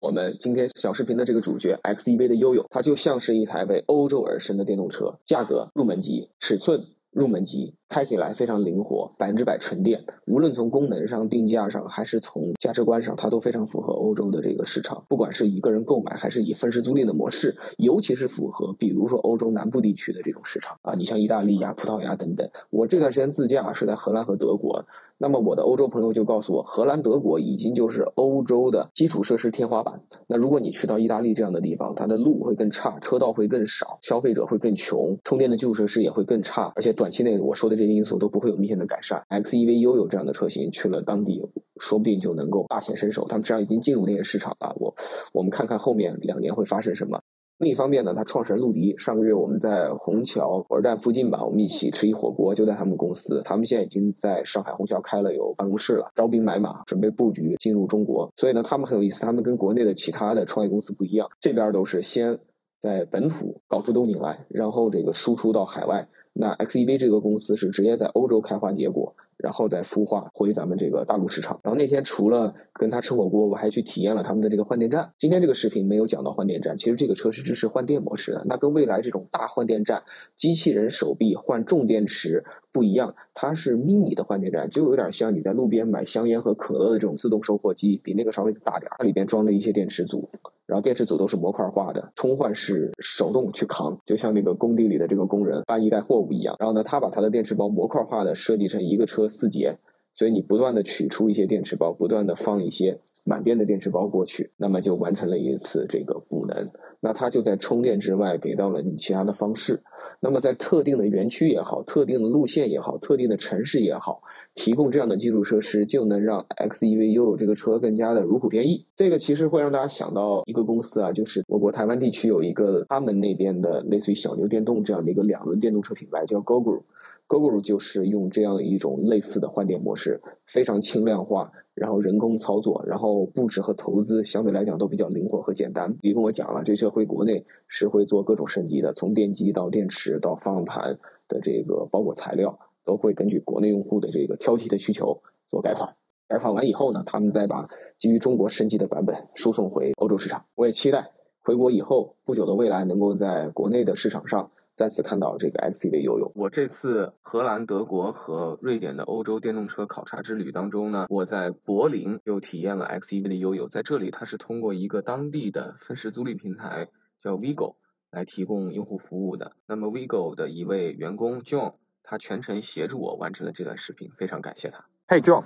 我们今天小视频的这个主角 XEV 的悠悠，它就像是一台为欧洲而生的电动车，价格入门级，尺寸入门级。开起来非常灵活，百分之百纯电，无论从功能上、定价上，还是从价值观上，它都非常符合欧洲的这个市场。不管是一个人购买，还是以分时租赁的模式，尤其是符合，比如说欧洲南部地区的这种市场啊，你像意大利呀、葡萄牙等等。我这段时间自驾是在荷兰和德国，那么我的欧洲朋友就告诉我，荷兰、德国已经就是欧洲的基础设施天花板。那如果你去到意大利这样的地方，它的路会更差，车道会更少，消费者会更穷，充电的基础设施也会更差，而且短期内我说的。这些因素都不会有明显的改善。XEVU 有这样的车型去了当地，说不定就能够大显身手。他们实际上已经进入那些市场了。我我们看看后面两年会发生什么。另一方面呢，他创始人陆迪上个月我们在虹桥火车站附近吧，我们一起吃一火锅，就在他们公司。他们现在已经在上海虹桥开了有办公室了，招兵买马，准备布局进入中国。所以呢，他们很有意思，他们跟国内的其他的创业公司不一样，这边都是先在本土搞出动静来，然后这个输出到海外。那 XEV 这个公司是直接在欧洲开花结果，然后再孵化回咱们这个大陆市场。然后那天除了跟他吃火锅，我还去体验了他们的这个换电站。今天这个视频没有讲到换电站，其实这个车是支持换电模式的。那跟未来这种大换电站、机器人手臂换重电池不一样，它是 mini 的换电站，就有点像你在路边买香烟和可乐的这种自动售货机，比那个稍微大点儿，它里边装了一些电池组。然后电池组都是模块化的，充换是手动去扛，就像那个工地里的这个工人搬一袋货物一样。然后呢，他把他的电池包模块化的设计成一个车四节，所以你不断的取出一些电池包，不断的放一些满电的电池包过去，那么就完成了一次这个补能。那它就在充电之外给到了你其他的方式。那么在特定的园区也好，特定的路线也好，特定的城市也好，提供这样的基础设施，就能让 XEV 拥有这个车更加的如虎添翼。这个其实会让大家想到一个公司啊，就是我国台湾地区有一个他们那边的类似于小牛电动这样的一个两轮电动车品牌，叫 Gogoro。Gogoro 就是用这样一种类似的换电模式，非常轻量化，然后人工操作，然后布置和投资相对来讲都比较灵活和简单。你跟我讲了，这车回国内是会做各种升级的，从电机到电池到方向盘的这个包裹材料，都会根据国内用户的这个挑剔的需求做改款。改款完以后呢，他们再把基于中国升级的版本输送回欧洲市场。我也期待回国以后不久的未来，能够在国内的市场上。再次看到这个 XEV 悠悠。我这次荷兰、德国和瑞典的欧洲电动车考察之旅当中呢，我在柏林又体验了 XEV 的悠悠。在这里，它是通过一个当地的分时租赁平台叫 Vigo 来提供用户服务的。那么 Vigo 的一位员工 John，他全程协助我完成了这段视频，非常感谢他。Hey John，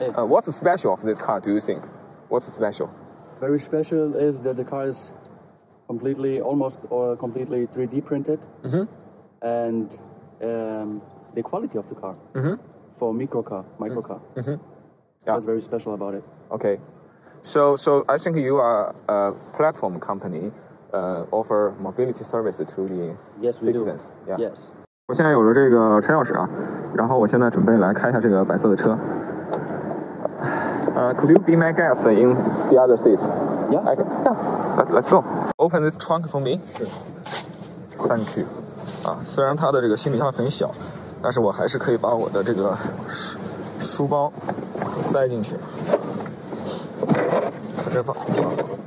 呃，What's special of this car? Do you think? What's special? Very special is that the car is completely, almost or completely 3D printed, mm-hmm. and um, the quality of the car mm-hmm. for micro car, micro car. Mm-hmm. Yeah. That's very special about it. Okay, so so I think you are a platform company, uh, offer mobility service to the yes, we citizens. Do. Yeah. Yes. 我现在有了这个车钥匙啊，然后我现在准备来开一下这个白色的车。Uh, could you be my guest in the other seats? Yeah. Okay. Yeah. Let's let's go. Open this trunk for me. Thank you. 啊，虽然它的这个行李箱很小，但是我还是可以把我的这个书书包塞进去。在这放。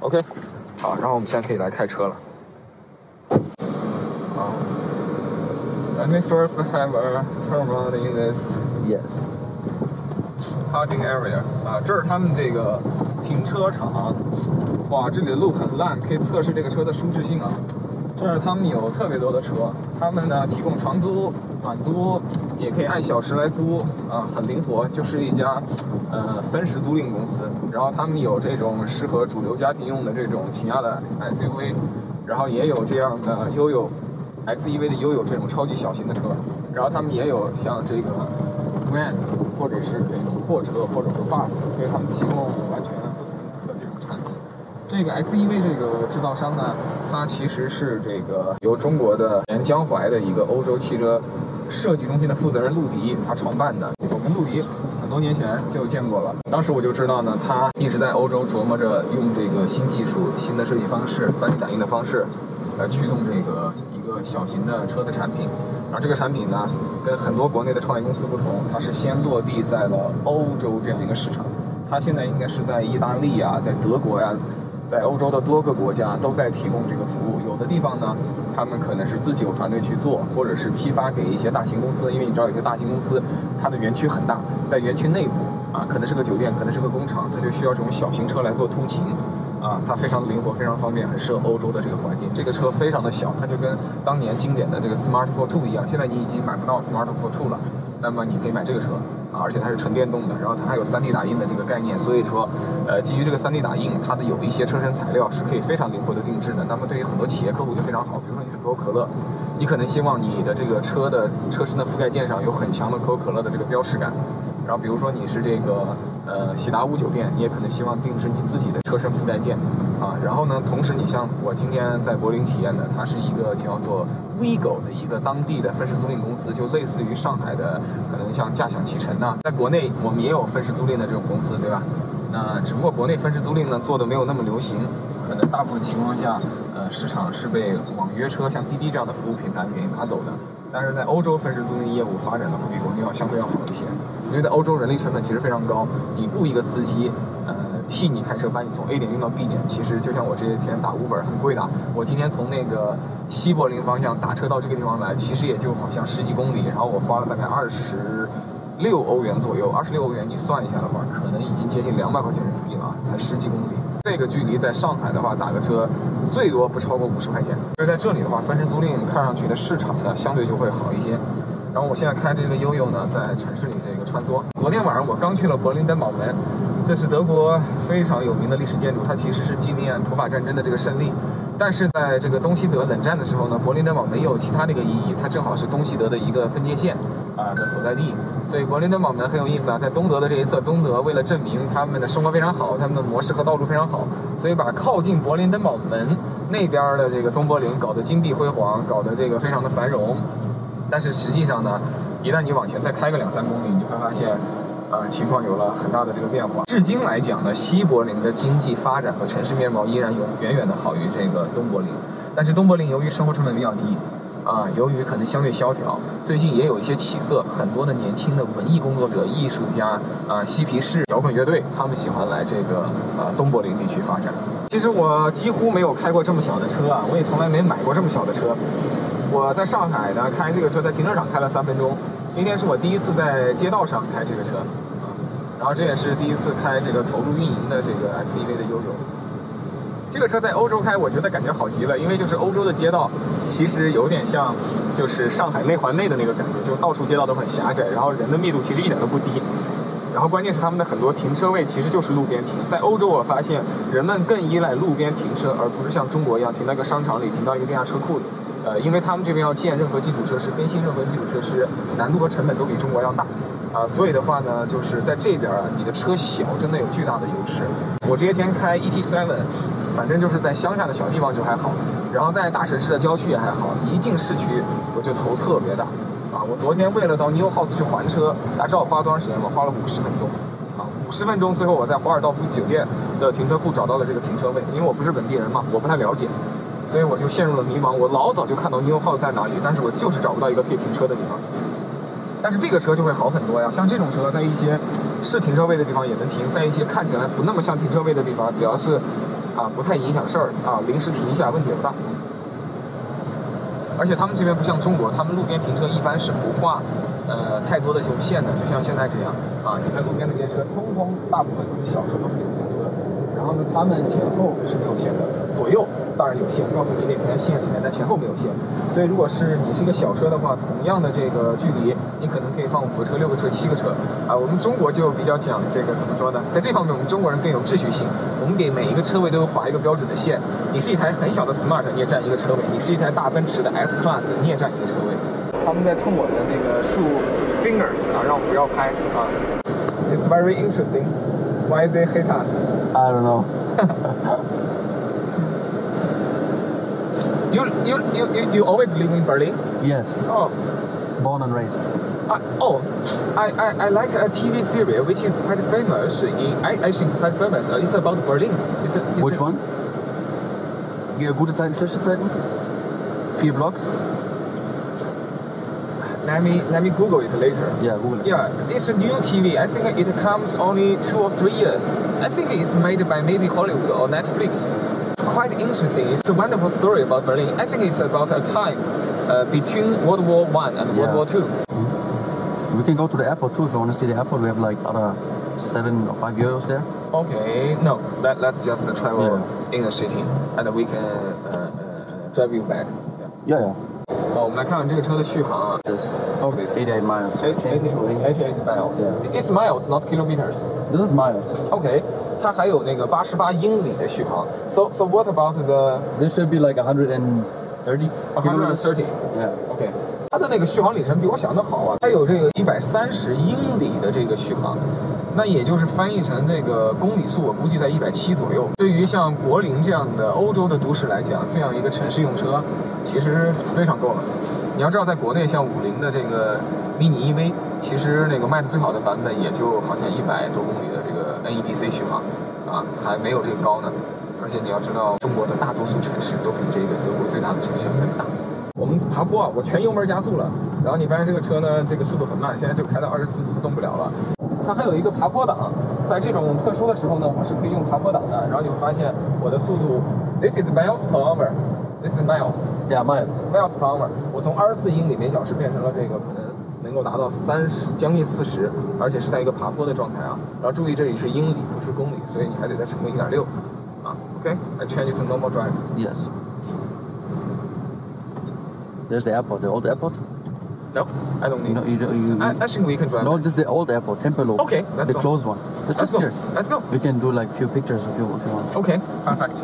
OK。好，然后我们现在可以来开车了。好。Let me first have a turn around in this. Yes. Parking area 啊，这是他们这个停车场。哇，这里的路很烂，可以测试这个车的舒适性啊。这儿他们有特别多的车，他们呢提供长租、短租，也可以按小时来租啊，很灵活，就是一家呃分时租赁公司。然后他们有这种适合主流家庭用的这种起亚的 SUV，然后也有这样的悠悠 XEV 的悠悠这种超级小型的车，然后他们也有像这个 Grand 或者是这种货车或者是 bus，所以他们提供完全。这个 XEV 这个制造商呢，它其实是这个由中国的原江淮的一个欧洲汽车设计中心的负责人陆迪他创办的。我跟陆迪很多年前就见过了，当时我就知道呢，他一直在欧洲琢磨着用这个新技术、新的设计方式、3D 打印的方式来驱动这个一个小型的车的产品。然后这个产品呢，跟很多国内的创业公司不同，它是先落地在了欧洲这样一个市场。它现在应该是在意大利啊，在德国呀，在欧洲的多个国家都在提供这个服务。有的地方呢，他们可能是自己有团队去做，或者是批发给一些大型公司。因为你知道，有些大型公司它的园区很大，在园区内部啊，可能是个酒店，可能是个工厂，它就需要这种小型车来做通勤。啊，它非常灵活，非常方便，很适合欧洲的这个环境。这个车非常的小，它就跟当年经典的这个 Smart Fortwo 一样。现在你已经买不到 Smart Fortwo 了，那么你可以买这个车，而且它是纯电动的，然后它还有 3D 打印的这个概念。所以说，呃，基于这个 3D 打印，它的有一些车身材料是可以非常灵活的定制的。那么对于很多企业客户就非常好，比如说你是可口可乐，你可能希望你的这个车的车身的覆盖件上有很强的可口可乐的这个标识感。然后比如说你是这个。呃，喜达屋酒店，你也可能希望定制你自己的车身覆盖件，啊，然后呢，同时你像我今天在柏林体验的，它是一个叫做 WeGo 的一个当地的分时租赁公司，就类似于上海的，可能像驾享其成呐，在国内我们也有分时租赁的这种公司，对吧？那只不过国内分时租赁呢做的没有那么流行，可能大部分情况下，呃，市场是被网约车像滴滴这样的服务平台给拿走的。但是在欧洲分时租赁业务发展的会比国内要相对要好一些，因为在欧洲人力成本其实非常高，你雇一个司机，替你开车把你从 A 点运到 B 点，其实就像我这些天打 Uber 很贵的，我今天从那个西柏林方向打车到这个地方来，其实也就好像十几公里，然后我花了大概二十六欧元左右，二十六欧元你算一下的话，可能已经接近两百块钱人民币了，才十几公里。这个距离在上海的话，打个车最多不超过五十块钱。所以在这里的话，分时租赁看上去的市场呢，相对就会好一些。然后我现在开这个悠悠呢，在城市里这个穿梭。昨天晚上我刚去了柏林登堡门，这是德国非常有名的历史建筑，它其实是纪念普法战争的这个胜利。但是在这个东西德冷战的时候呢，柏林登堡没有其他的一个意义，它正好是东西德的一个分界线啊的所在地。所以柏林登堡门很有意思啊，在东德的这一侧，东德为了证明他们的生活非常好，他们的模式和道路非常好，所以把靠近柏林登堡门那边的这个东柏林搞得金碧辉煌，搞得这个非常的繁荣。但是实际上呢，一旦你往前再开个两三公里，你会发现，呃，情况有了很大的这个变化。至今来讲呢，西柏林的经济发展和城市面貌依然有远远的好于这个东柏林，但是东柏林由于生活成本比较低。啊，由于可能相对萧条，最近也有一些起色，很多的年轻的文艺工作者、艺术家啊，嬉皮士、摇滚乐队，他们喜欢来这个啊东柏林地区发展。其实我几乎没有开过这么小的车啊，我也从来没买过这么小的车。我在上海呢开这个车，在停车场开了三分钟。今天是我第一次在街道上开这个车啊，然后这也是第一次开这个投入运营的这个 XEV 的悠悠。这个车在欧洲开，我觉得感觉好极了，因为就是欧洲的街道，其实有点像，就是上海内环内的那个感觉，就到处街道都很狭窄，然后人的密度其实一点都不低，然后关键是他们的很多停车位其实就是路边停。在欧洲，我发现人们更依赖路边停车，而不是像中国一样停在一个商场里，停到一个地下车库里。呃，因为他们这边要建任何基础设施，更新任何基础设施，难度和成本都比中国要大。啊，所以的话呢，就是在这边啊，你的车小，真的有巨大的优势。我这些天开 ET7。反正就是在乡下的小地方就还好，然后在大城市的郊区也还好。一进市区我就头特别大，啊！我昨天为了到 New House 去还车，大家知道我花了多长时间吗？花了五十分钟，啊，五十分钟，最后我在华尔道夫酒店的停车库找到了这个停车位。因为我不是本地人嘛，我不太了解，所以我就陷入了迷茫。我老早就看到 New House 在哪里，但是我就是找不到一个可以停车的地方。但是这个车就会好很多呀，像这种车在一些是停车位的地方也能停，在一些看起来不那么像停车位的地方，只要是。啊，不太影响事儿啊，临时停一下问题也不大。而且他们这边不像中国，他们路边停车一般是不画呃太多的这种线的，就像现在这样啊，你看路边那些车，通通大部分都是小车，都是停车。然后呢，他们前后是没有线的，左右。当然有线，告诉你那条线里面，但前后没有线。所以如果是你是一个小车的话，同样的这个距离，你可能可以放五个车、六个车、七个车。啊，我们中国就比较讲这个怎么说呢？在这方面，我们中国人更有秩序性。我们给每一个车位都划一个标准的线。你是一台很小的 Smart，你也占一个车位；你是一台大奔驰的 S Class，你也占一个车位。他们在冲我的那个竖 fingers 啊，让我不要拍啊。It's very interesting. Why they hate us? I don't know. You, you, you, you always live in Berlin? Yes. Oh. Born and raised. Uh, oh, I, I, I like a TV series which is quite famous in, I, I think quite famous. Uh, it's about Berlin. Is it, is Which it? one? Ja, gute Zeiten, schlechte Zeiten? Vier Blocks? Let me let me Google it later. Yeah, Google it. Yeah, it's a new TV. I think it comes only two or three years. I think it's made by maybe Hollywood or Netflix. It's quite interesting. It's a wonderful story about Berlin. I think it's about a time uh, between World War One and World Yeah. War Two. We can go to the airport too if you want to see the airport. We have like other seven or five euros there. Okay, no, let, let's just travel in the city and we can uh, uh, drive you back. Yeah. Yeah, yeah. 哦，我们来看看这个车的续航啊。 This Oh, this. 88 miles. 88 88 miles. Yeah. It's miles, not kilometers. This is miles. OK，它还有那个八十八英里的续航。So so what about the This should be like 130 130? kilometers. Yeah. OK，它的那个续航里程比我想的好啊，它有这个一百三十英里的这个续航， 那也就是翻译成这个公里数，我估计在一百七左右。对于像柏林这样的欧洲的都市来讲，这样一个城市用车，其实非常够了。你要知道，在国内像五菱的这个 mini EV，其实那个卖的最好的版本也就好像一百多公里的这个 NEDC 续航，啊，还没有这个高呢。而且你要知道，中国的大多数城市都比这个德国最大的城市要更大。我们爬坡啊，我全油门加速了，然后你发现这个车呢，这个速度很慢，现在就开到二十四度就动不了了。它还有一个爬坡档，在这种特殊的时候呢，我是可以用爬坡档的。然后你会发现我的速度，this is miles per hour，this is miles。Yeah, miles. miles per hour，我从二十四英里每小时变成了这个可能能够达到三十，将近四十，而且是在一个爬坡的状态啊。然后注意这里是英里，不是公里，所以你还得再乘个一点六啊。OK，I、change to normal drive。Yes. There's the airport, the old airport. No, I don't need. No, you, you, you I, I think we can drive. no, this is the old airport, Tempelhof. Okay, let's the go. closed one. It's Let's just go. here. Let's go. We can do like few pictures if you, if you want. OK, perfect。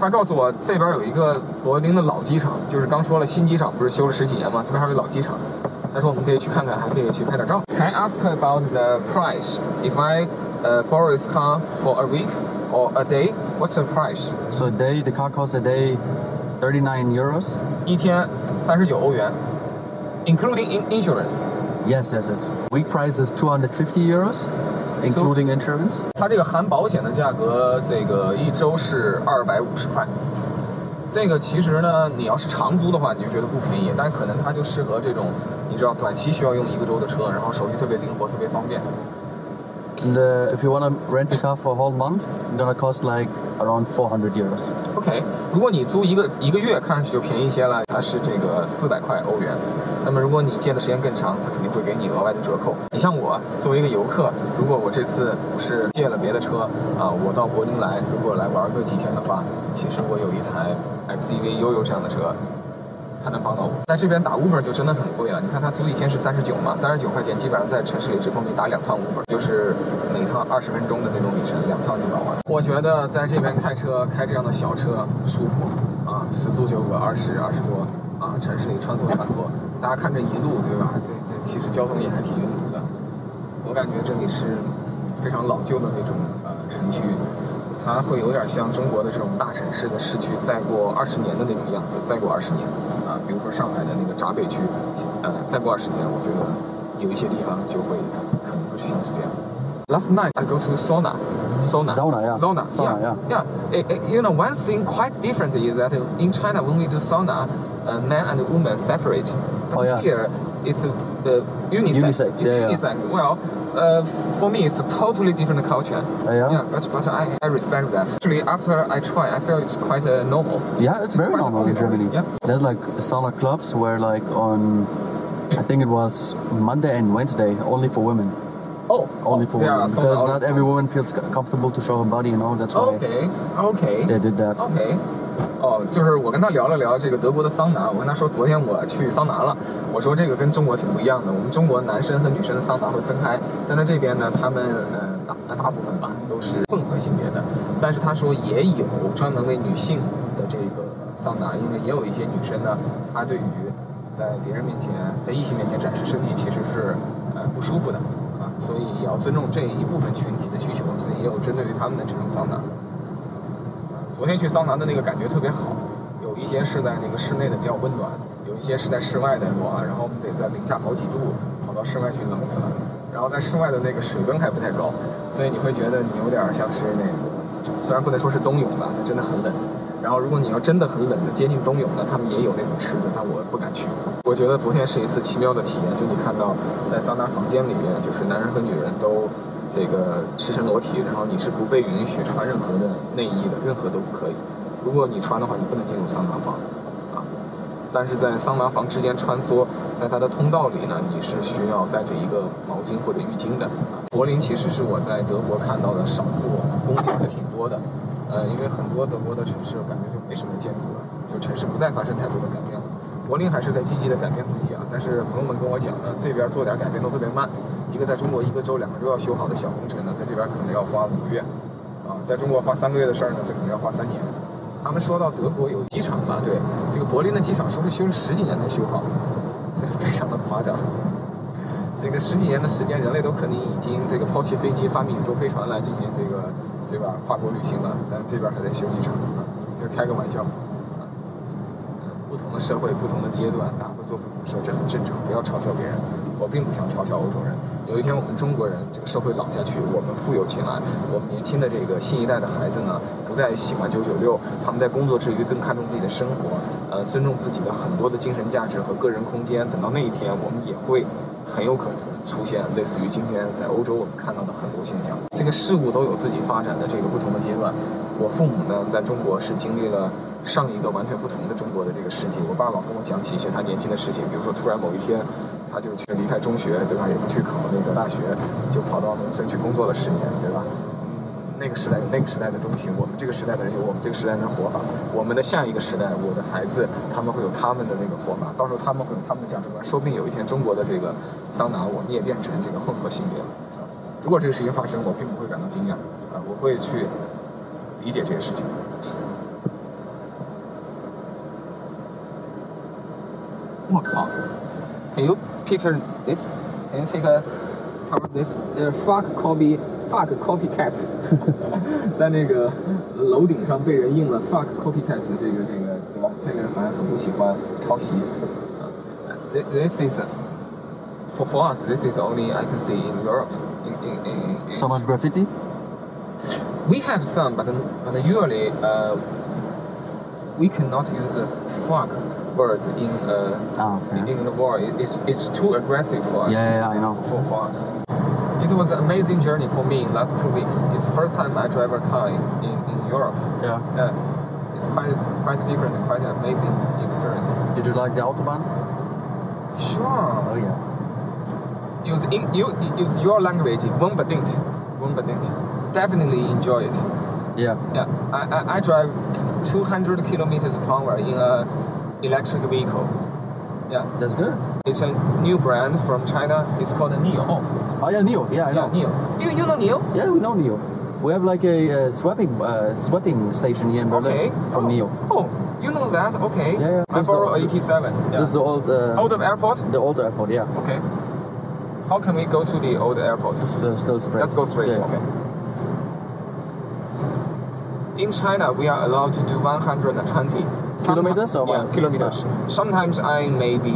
他告诉我这边有一个柏林的老机场，就是刚说了新机场不是修了十几年吗？这边还有个老机场。他说我们可以去看看，还可以去拍点照。Can I ask about the price? If I uh, borrow this car for a week or a day, what's the price? So a day, the car costs a day 39 euros. 一天三十九欧元 ，including in insurance。 Yes, yes, yes. Week price is 250 euros, including insurance. 它这个含保险的价格，这个一周是二百五十块。这个其实呢，你要是长租的话，你就觉得不便宜，但可能它就适合这种，你知道短期需要用一个周的车，然后手续特别灵活，特别方便。 And uh, if you want to rent a car for a whole month, it's gonna cost like around 400 euros. OK，如果你租一个一个月，看上去就便宜些了，它是这个四百块欧元。那么如果你借的时间更长，它肯定会给你额外的折扣。你像我作为一个游客，如果我这次不是借了别的车啊，我到柏林来，如果来玩个几天的话，其实我有一台 XEV 悠悠这样的车，他能帮到我。在这边打 Uber 就真的很贵了，你看他租一天是三十九嘛，三十九块钱基本上在城市里只够你打两趟 Uber，就是每趟二十分钟的那种里程，两趟就搞完。我觉得在这边开车开这样的小车舒服啊，时速就个二十二十多啊，城市里穿梭穿梭，大家看这一路对吧？这这其实交通也还挺拥堵的。我感觉这里是非常老旧的那种呃城区，它会有点像中国的这种大城市的市区，再过二十年的那种样子，再过二十年啊，比如说上海的那个闸北区，呃，再过二十年，我觉得有一些地方就会可能会是像是这样。Last night I go to sauna. Sauna. Sauna, yeah. Sauna. Sauna, yeah. Yeah. Eh, eh, you know, one thing quite different is that in China, when we do sauna, uh, man and woman separate. But Oh, yeah. Here, it's uh, unisex. Unisex, It's yeah, yeah. unisex. Well, uh, for me, it's a totally different culture. Oh, yeah? Yeah, but, but I, I respect that. Actually, after I try, I feel it's quite uh, normal. Yeah, it's very quite normal in normal. Germany. Yeah. There's like sauna clubs where like on, I think it was Monday and Wednesday, only for women. Oh, Only for yeah, women. Because not every woman feels comfortable to show her body, you know, that's why Okay, okay. they did that. OK，哦，就是我跟他聊了聊这个德国的桑拿，我跟他说昨天我去桑拿了，我说这个跟中国挺不一样的，我们中国男生和女生的桑拿会分开，但在这边呢，他们呃大大部分吧都是混合性别的，但是他说也有专门为女性的这个桑拿，因为也有一些女生呢，她对于在别人面前，在异性面前展示身体其实是呃不舒服的啊，所以也要尊重这一部分群体的需求，所以也有针对于他们的这种桑拿。昨天去桑拿的那个感觉特别好，有一些是在那个室内的比较温暖，有一些是在室外的哇，然后我们得在零下好几度跑到室外去冷死了，然后在室外的那个水温还不太高，所以你会觉得你有点像是那个，虽然不能说是冬泳吧，它真的很冷，然后如果你要真的很冷的接近冬泳呢，他们也有那种吃的，但我不敢去。我觉得昨天是一次奇妙的体验，就你看到在桑拿房间里面，就是男人和女人都这个赤身裸体，然后你是不被允许穿任何的内衣的，任何都不可以。如果你穿的话，你不能进入桑拿房啊。但是在桑拿房之间穿梭，在它的通道里呢，你是需要带着一个毛巾或者浴巾的。柏林其实是我在德国看到的少数公园还挺多的。呃，因为很多德国的城市感觉就没什么建筑了，就城市不再发生太多的改变了。柏林还是在积极的改变自己啊，但是朋友们跟我讲呢，这边做点改变都特别慢。一个在中国一个周、两个周要修好的小工程呢，在这边可能要花五个月，啊，在中国花三个月的事儿呢，这可能要花三年。他们说到德国有机场吧？对，这个柏林的机场说是修了十几年才修好，这个非常的夸张。这个十几年的时间，人类都可能已经这个抛弃飞机，发明宇宙飞船来进行这个。对吧？跨国旅行了，但这边还在修机场啊，就是开个玩笑啊。不同的社会，不同的阶段，大家会做不同的事，这很正常，不要嘲笑别人。我并不想嘲笑欧洲人。有一天我们中国人这个社会老下去，我们富有起来，我们年轻的这个新一代的孩子呢，不再喜欢九九六，他们在工作之余更看重自己的生活，呃，尊重自己的很多的精神价值和个人空间。等到那一天，我们也会很有可能。出现类似于今天在欧洲我们看到的很多现象，这个事物都有自己发展的这个不同的阶段。我父母呢，在中国是经历了上一个完全不同的中国的这个世界。我爸老跟我讲起一些他年轻的事情，比如说突然某一天，他就去离开中学，对吧？也不去考那个大学，就跑到农村去工作了十年，对吧？那个时代有那个时代的东西，我们这个时代的人有我们这个时代的活法。我们的下一个时代，我的孩子他们会有他们的那个活法，到时候他们会有他们的价值观。说不定有一天中国的这个桑拿，我们也变成这个混合性别了。如果这个事情发生，我并不会感到惊讶啊，我会去理解这些事情。我靠很有 picture this? Can you take a cover this? Fuck Kobe. fuck copycats，在那个楼顶上被人印了 fuck copycats 这个这个对吧？这个好像很不喜欢抄袭。This is for for us. This is only I can see in Europe. In in in. in so much graffiti. We have some, but but usually uh, we cannot use the fuck words in uh oh, okay. in the war. It's it's too aggressive for us. Yeah, yeah, I know. For for us. It was an amazing journey for me last two weeks. It's the first time I drive a car in, in, in Europe. Yeah. Yeah. It's quite quite different, quite an amazing experience. Did you like the autobahn? Sure. Oh yeah. Use in, you use your language, unbedingt, unbedingt. Definitely enjoy it. Yeah. Yeah. I, I, I drive 200 kilometers per hour in a electric vehicle. Yeah. That's good. It's a new brand from China. It's called a NIO. Oh yeah, NIO. Yeah, I know. Yeah, NIO. You, you know NIO? Yeah, we know NIO. We have like a, swapping uh, swapping station here in Berlin okay. from oh. NIO. Oh, you know that? Okay. Yeah, yeah. I borrow 87. Yeah. This is the old. Uh, old airport. The old airport. Yeah. Okay. How can we go to the old airport? Still, still straight. Let's go straight. Yeah. Okay. In China, we are allowed to do 120 kilometers or yeah, kilometers. Sometimes I may be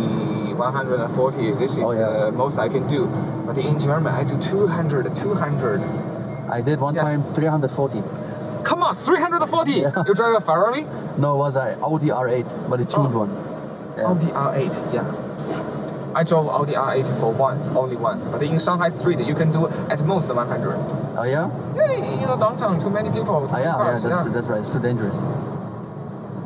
140. This is oh, yeah. the most I can do. But in Germany, I do 200, 200. I did one yeah. time 340. Come on, 340! Yeah. You drive a Ferrari? No, it was an Audi R8, but a tuned oh. one. Yeah. Audi R8, yeah. I drove Audi R8 for once, only once. But in Shanghai street, you can do at most 100. Oh yeah? Yeah, in the downtown, too many people. Too oh, yeah, cars, yeah, that's, yeah, that's right. It's too dangerous.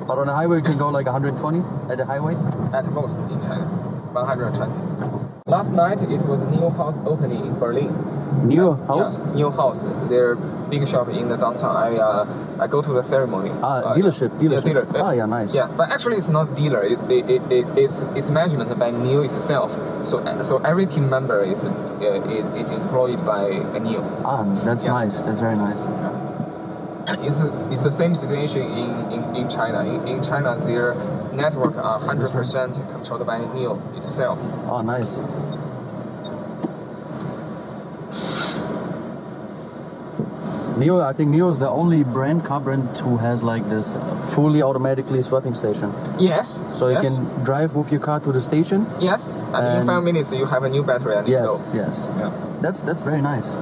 But on the highway, you can go like 120 at the highway? At most in China, 120. Last night, it was a new house opening in Berlin. NIO house? Yeah, NIO house. Their big shop in the downtown area. I go to the ceremony. Ah, uh, dealership, dealership. Yeah, dealer. Ah, yeah, nice. Yeah, but actually it's not dealer. It, it, it, it it's, it's management by New itself. So so every team member is uh, is, is employed by a NIO. Ah, that's nice. That's very nice. It's, it's the same situation in, in, in China. In, in China, their network uh, are 100% controlled by NIO itself. Oh, nice. Neo, I think Neo is the only brand, car brand, who has like this fully automatically swapping station. Yes. So yes. you can drive with your car to the station. Yes, and, and in five minutes you have a new battery and yes, you go. Yes, Yeah. That's that's very nice.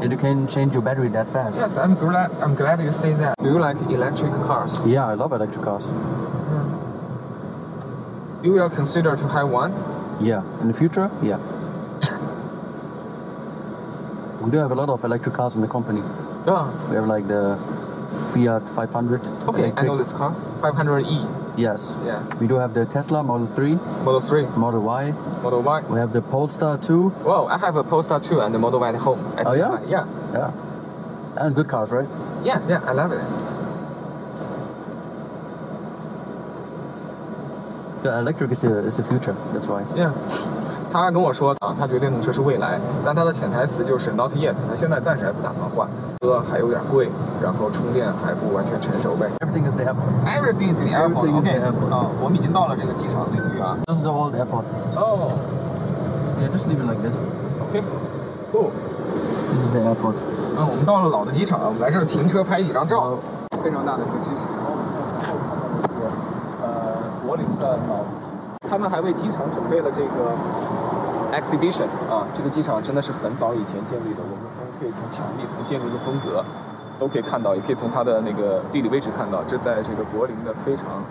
You can change your battery that fast. Yes, I'm glad. I'm glad you say that. Do you like electric cars? Yeah, I love electric cars. You will consider to have one. Yeah, in the future, yeah. We do have a lot of electric cars in the company. Yeah. We have like the Fiat 500. Okay, I know this car. 500e. Yes. Yeah. We do have the Tesla Model 3, Model 3, Model Y. Model Y. We have the Polestar 2. Well, I have a Polestar 2 and the Model Y at home. At Oh, yeah? Yeah. Yeah. And good cars, right? Yeah, yeah, I love this. The electric is the, is the future. That's why. Yeah. 他跟我说啊，他觉得电动车是未来，但他的潜台词就是 not yet，他现在暂时还不打算换，车还有点贵，然后充电还不完全成熟呗。Everything is the airport. Everything is the airport. Everything is OK，the airport. 啊，我们已经到了这个机场领域啊。This is the old airport. Oh. Yeah, just leave it like。This is the airport. 嗯，我们到了老的机场，我们来这儿停车拍几张照，非常大的一个支持。然后我们看到这个呃柏林的老，他们还为机场准备了这个 exhibition 啊，这个机场真的是很早以前建立的，我们从可以从墙壁、从建筑的风格都可以看到，也可以从它的那个地理位置看到，这在这个柏林的非常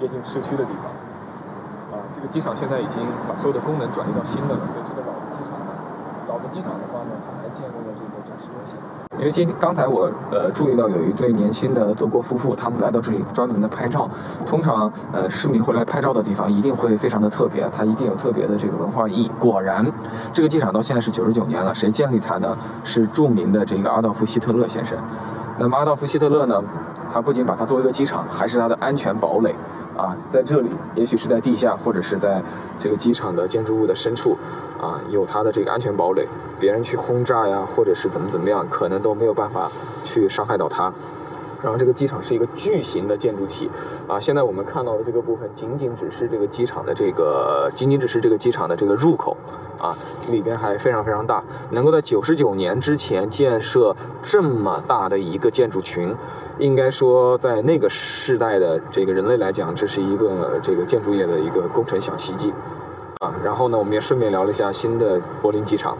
接近市区的地方。啊，这个机场现在已经把所有的功能转移到新的了，所以这个老的机场呢，老的机场的话呢，它还建立了这个展示中心。因为今刚才我呃注意到有一对年轻的德国夫妇，他们来到这里专门的拍照。通常呃市民会来拍照的地方一定会非常的特别，它一定有特别的这个文化意义。果然，这个机场到现在是九十九年了，谁建立它呢？是著名的这个阿道夫·希特勒先生。那么阿道夫·希特勒呢，他不仅把它作为一个机场，还是它的安全堡垒。啊，在这里，也许是在地下，或者是在这个机场的建筑物的深处，啊，有它的这个安全堡垒，别人去轰炸呀，或者是怎么怎么样，可能都没有办法去伤害到它。然后这个机场是一个巨型的建筑体，啊，现在我们看到的这个部分仅仅只是这个机场的这个，仅仅只是这个机场的这个入口，啊，里边还非常非常大，能够在九十九年之前建设这么大的一个建筑群，应该说在那个时代的这个人类来讲，这是一个这个建筑业的一个工程小奇迹，啊，然后呢，我们也顺便聊了一下新的柏林机场。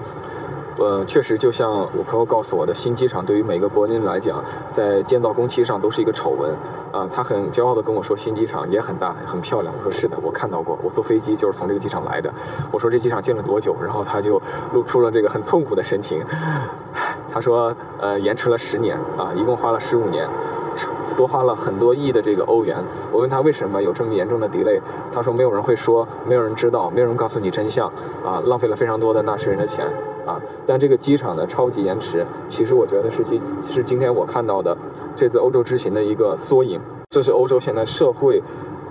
呃，确实，就像我朋友告诉我的，新机场对于每个柏林来讲，在建造工期上都是一个丑闻啊。他很骄傲地跟我说，新机场也很大，很漂亮。我说是的，我看到过，我坐飞机就是从这个机场来的。我说这机场建了多久？然后他就露出了这个很痛苦的神情。他说，呃，延迟了十年啊，一共花了十五年。多花了很多亿的这个欧元。我问他为什么有这么严重的 delay，他说没有人会说，没有人知道，没有人告诉你真相啊，浪费了非常多的纳税人的钱啊。但这个机场的超级延迟，其实我觉得是今是今天我看到的这次欧洲之行的一个缩影。这是欧洲现在社会，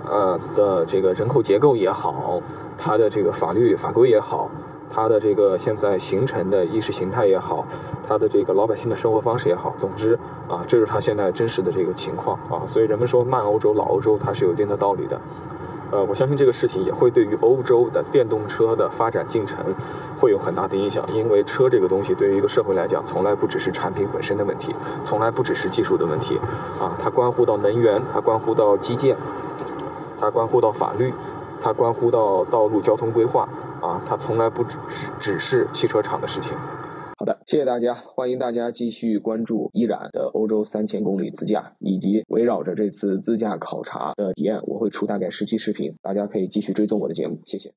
呃的这个人口结构也好，它的这个法律法规也好。它的这个现在形成的意识形态也好，它的这个老百姓的生活方式也好，总之啊，这是它现在真实的这个情况啊。所以人们说慢欧洲、老欧洲，它是有一定的道理的。呃，我相信这个事情也会对于欧洲的电动车的发展进程会有很大的影响，因为车这个东西对于一个社会来讲，从来不只是产品本身的问题，从来不只是技术的问题啊，它关乎到能源，它关乎到基建，它关乎到法律，它关乎到道路交通规划。啊，它从来不只是只是汽车厂的事情。好的，谢谢大家，欢迎大家继续关注依然的欧洲三千公里自驾，以及围绕着这次自驾考察的体验，我会出大概十期视频，大家可以继续追踪我的节目，谢谢。